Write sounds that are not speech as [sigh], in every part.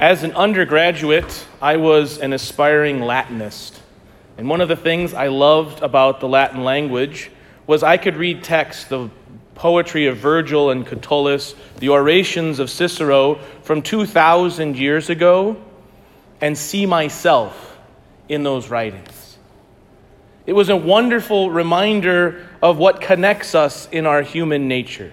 As an undergraduate, I was an aspiring Latinist. And one of the things I loved about the Latin language was I could read texts, the poetry of Virgil and Catullus, the orations of Cicero from 2,000 years ago, and see myself in those writings. It was a wonderful reminder of what connects us in our human nature.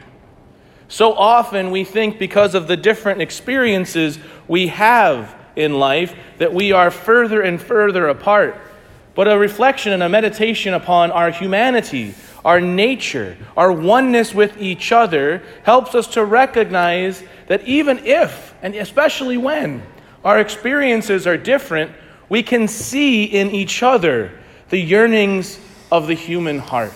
So often we think because of the different experiences we have in life that we are further and further apart. But a reflection and a meditation upon our humanity, our nature, our oneness with each other helps us to recognize that even if, and especially when, our experiences are different, we can see in each other the yearnings of the human heart.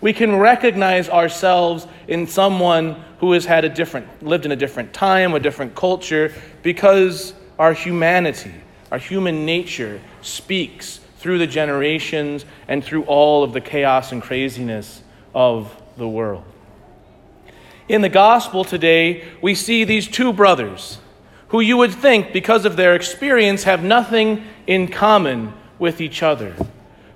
We can recognize ourselves in someone who has had a different, lived in a different time, a different culture, because our humanity, our human nature speaks through the generations and through all of the chaos and craziness of the world. In the gospel today, we see these two brothers who you would think, because of their experience, have nothing in common with each other.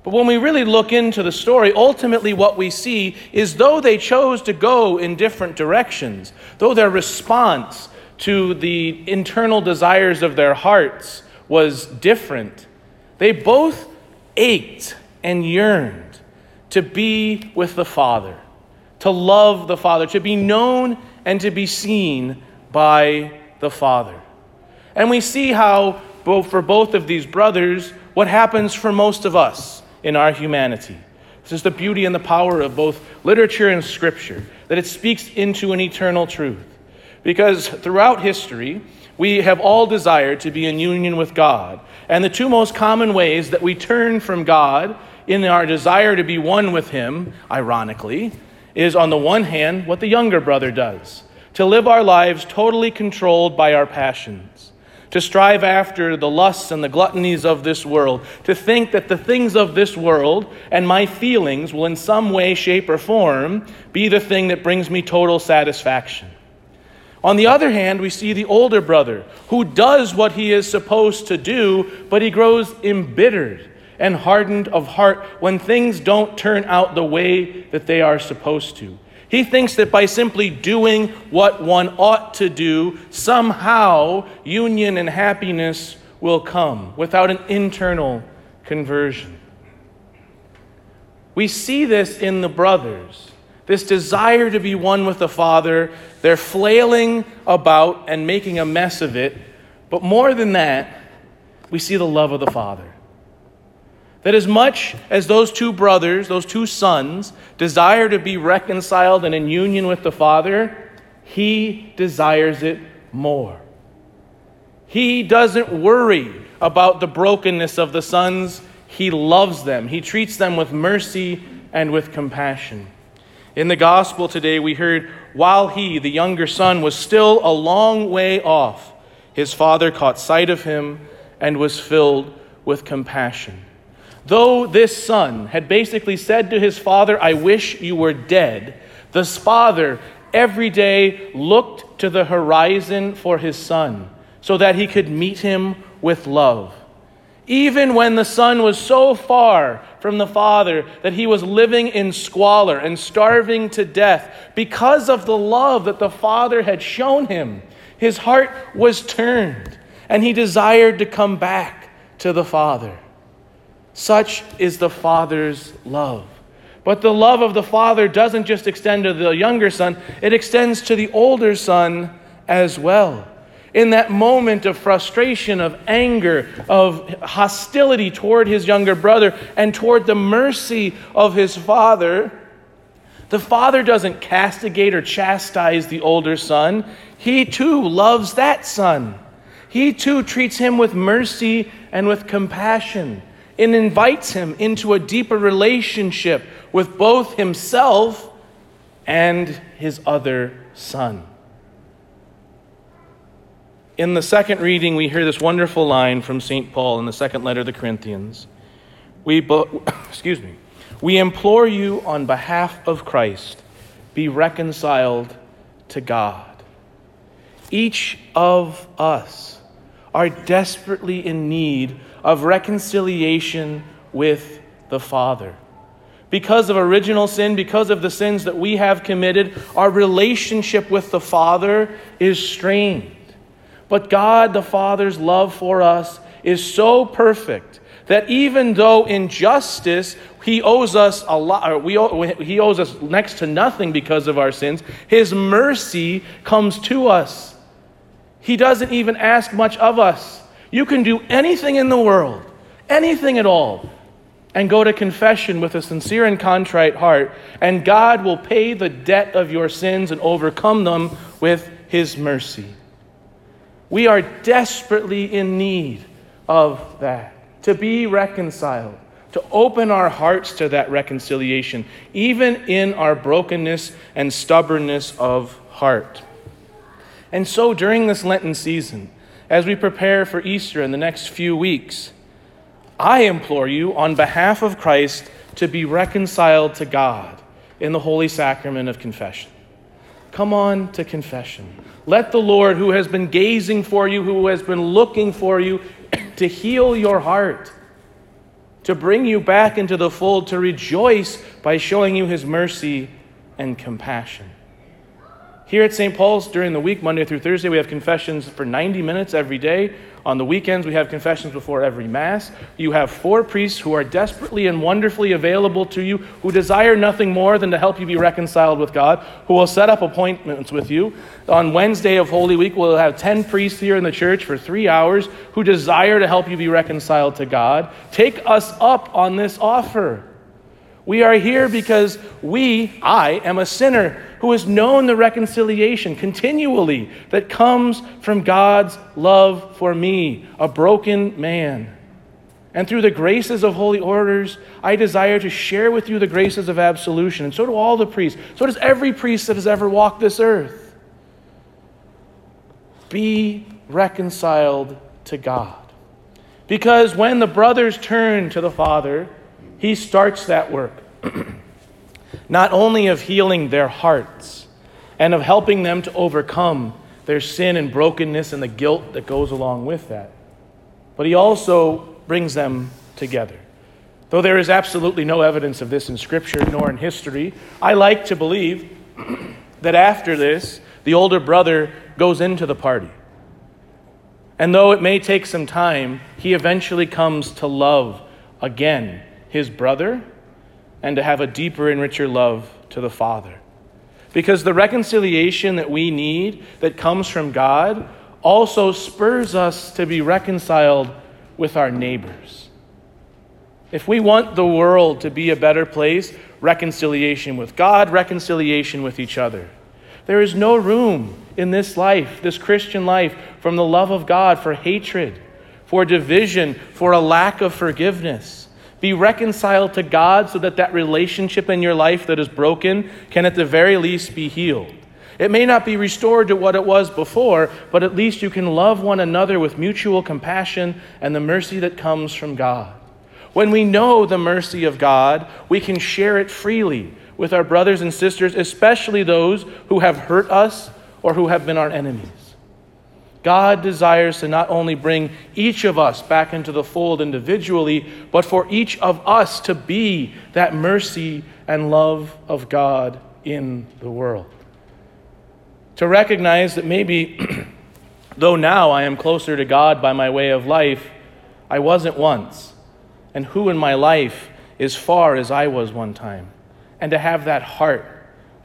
But when we really look into the story, ultimately what we see is though they chose to go in different directions, though their response to the internal desires of their hearts was different, they both ached and yearned to be with the Father, to love the Father, to be known and to be seen by the Father. And we see how, for both of these brothers, what happens for most of us in our humanity. This is the beauty and the power of both literature and scripture, that it speaks into an eternal truth. Because throughout history, we have all desired to be in union with God. And the two most common ways that we turn from God in our desire to be one with Him, ironically, is on the one hand what the younger brother does to live our lives totally controlled by our passions to strive after the lusts and the gluttonies of this world, to think that the things of this world and my feelings will, in some way, shape, or form, be the thing that brings me total satisfaction. On the other hand, we see the older brother who does what he is supposed to do, but he grows embittered and hardened of heart when things don't turn out the way that they are supposed to. He thinks that by simply doing what one ought to do, somehow union and happiness will come without an internal conversion. We see this in the brothers this desire to be one with the Father. They're flailing about and making a mess of it. But more than that, we see the love of the Father. That as much as those two brothers, those two sons, desire to be reconciled and in union with the Father, he desires it more. He doesn't worry about the brokenness of the sons. He loves them. He treats them with mercy and with compassion. In the gospel today, we heard while he, the younger son, was still a long way off, his father caught sight of him and was filled with compassion. Though this son had basically said to his father, I wish you were dead, this father every day looked to the horizon for his son so that he could meet him with love. Even when the son was so far from the father that he was living in squalor and starving to death, because of the love that the father had shown him, his heart was turned and he desired to come back to the father. Such is the Father's love. But the love of the Father doesn't just extend to the younger son, it extends to the older son as well. In that moment of frustration, of anger, of hostility toward his younger brother, and toward the mercy of his father, the father doesn't castigate or chastise the older son. He too loves that son. He too treats him with mercy and with compassion and invites him into a deeper relationship with both himself and his other son. In the second reading, we hear this wonderful line from St. Paul in the second letter of the Corinthians. We, bo- [coughs] excuse me, we implore you on behalf of Christ, be reconciled to God. Each of us are desperately in need of reconciliation with the Father. Because of original sin, because of the sins that we have committed, our relationship with the Father is strained. But God the Father's love for us is so perfect that even though in justice he owes us a lot, we owe, he owes us next to nothing because of our sins, his mercy comes to us. He doesn't even ask much of us. You can do anything in the world, anything at all, and go to confession with a sincere and contrite heart, and God will pay the debt of your sins and overcome them with his mercy. We are desperately in need of that, to be reconciled, to open our hearts to that reconciliation, even in our brokenness and stubbornness of heart. And so during this Lenten season, as we prepare for Easter in the next few weeks, I implore you, on behalf of Christ, to be reconciled to God in the holy sacrament of confession. Come on to confession. Let the Lord, who has been gazing for you, who has been looking for you, [clears throat] to heal your heart, to bring you back into the fold, to rejoice by showing you his mercy and compassion. Here at St. Paul's during the week, Monday through Thursday, we have confessions for 90 minutes every day. On the weekends, we have confessions before every Mass. You have four priests who are desperately and wonderfully available to you, who desire nothing more than to help you be reconciled with God, who will set up appointments with you. On Wednesday of Holy Week, we'll have 10 priests here in the church for three hours who desire to help you be reconciled to God. Take us up on this offer. We are here because we, I, am a sinner who has known the reconciliation continually that comes from God's love for me, a broken man. And through the graces of holy orders, I desire to share with you the graces of absolution. And so do all the priests. So does every priest that has ever walked this earth. Be reconciled to God. Because when the brothers turn to the Father, he starts that work. Not only of healing their hearts and of helping them to overcome their sin and brokenness and the guilt that goes along with that, but he also brings them together. Though there is absolutely no evidence of this in Scripture nor in history, I like to believe [clears throat] that after this, the older brother goes into the party. And though it may take some time, he eventually comes to love again his brother and to have a deeper and richer love to the Father. Because the reconciliation that we need that comes from God also spurs us to be reconciled with our neighbors. If we want the world to be a better place, reconciliation with God, reconciliation with each other. There is no room in this life, this Christian life, from the love of God for hatred, for division, for a lack of forgiveness. Be reconciled to God so that that relationship in your life that is broken can at the very least be healed. It may not be restored to what it was before, but at least you can love one another with mutual compassion and the mercy that comes from God. When we know the mercy of God, we can share it freely with our brothers and sisters, especially those who have hurt us or who have been our enemies. God desires to not only bring each of us back into the fold individually, but for each of us to be that mercy and love of God in the world. To recognize that maybe, [clears throat] though now I am closer to God by my way of life, I wasn't once. And who in my life is far as I was one time. And to have that heart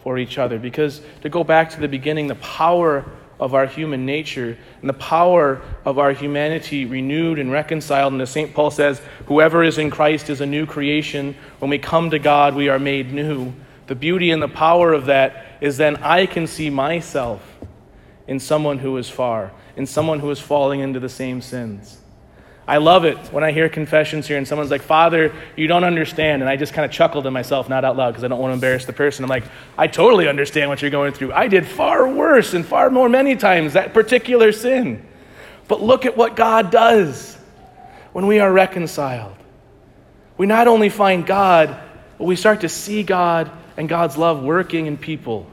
for each other. Because to go back to the beginning, the power of our human nature and the power of our humanity renewed and reconciled. And as St. Paul says, whoever is in Christ is a new creation. When we come to God, we are made new. The beauty and the power of that is then I can see myself in someone who is far, in someone who is falling into the same sins. I love it when I hear confessions here and someone's like, Father, you don't understand. And I just kind of chuckle to myself, not out loud, because I don't want to embarrass the person. I'm like, I totally understand what you're going through. I did far worse and far more many times that particular sin. But look at what God does when we are reconciled. We not only find God, but we start to see God and God's love working in people,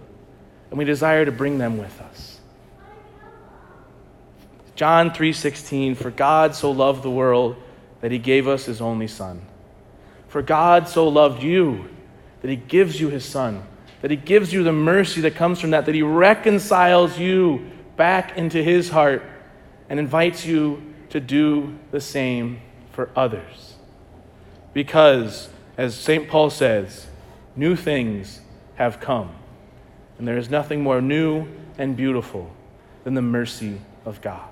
and we desire to bring them with us. John 3:16 For God so loved the world that he gave us his only son. For God so loved you that he gives you his son, that he gives you the mercy that comes from that, that he reconciles you back into his heart and invites you to do the same for others. Because, as St. Paul says, new things have come, and there is nothing more new and beautiful than the mercy of God.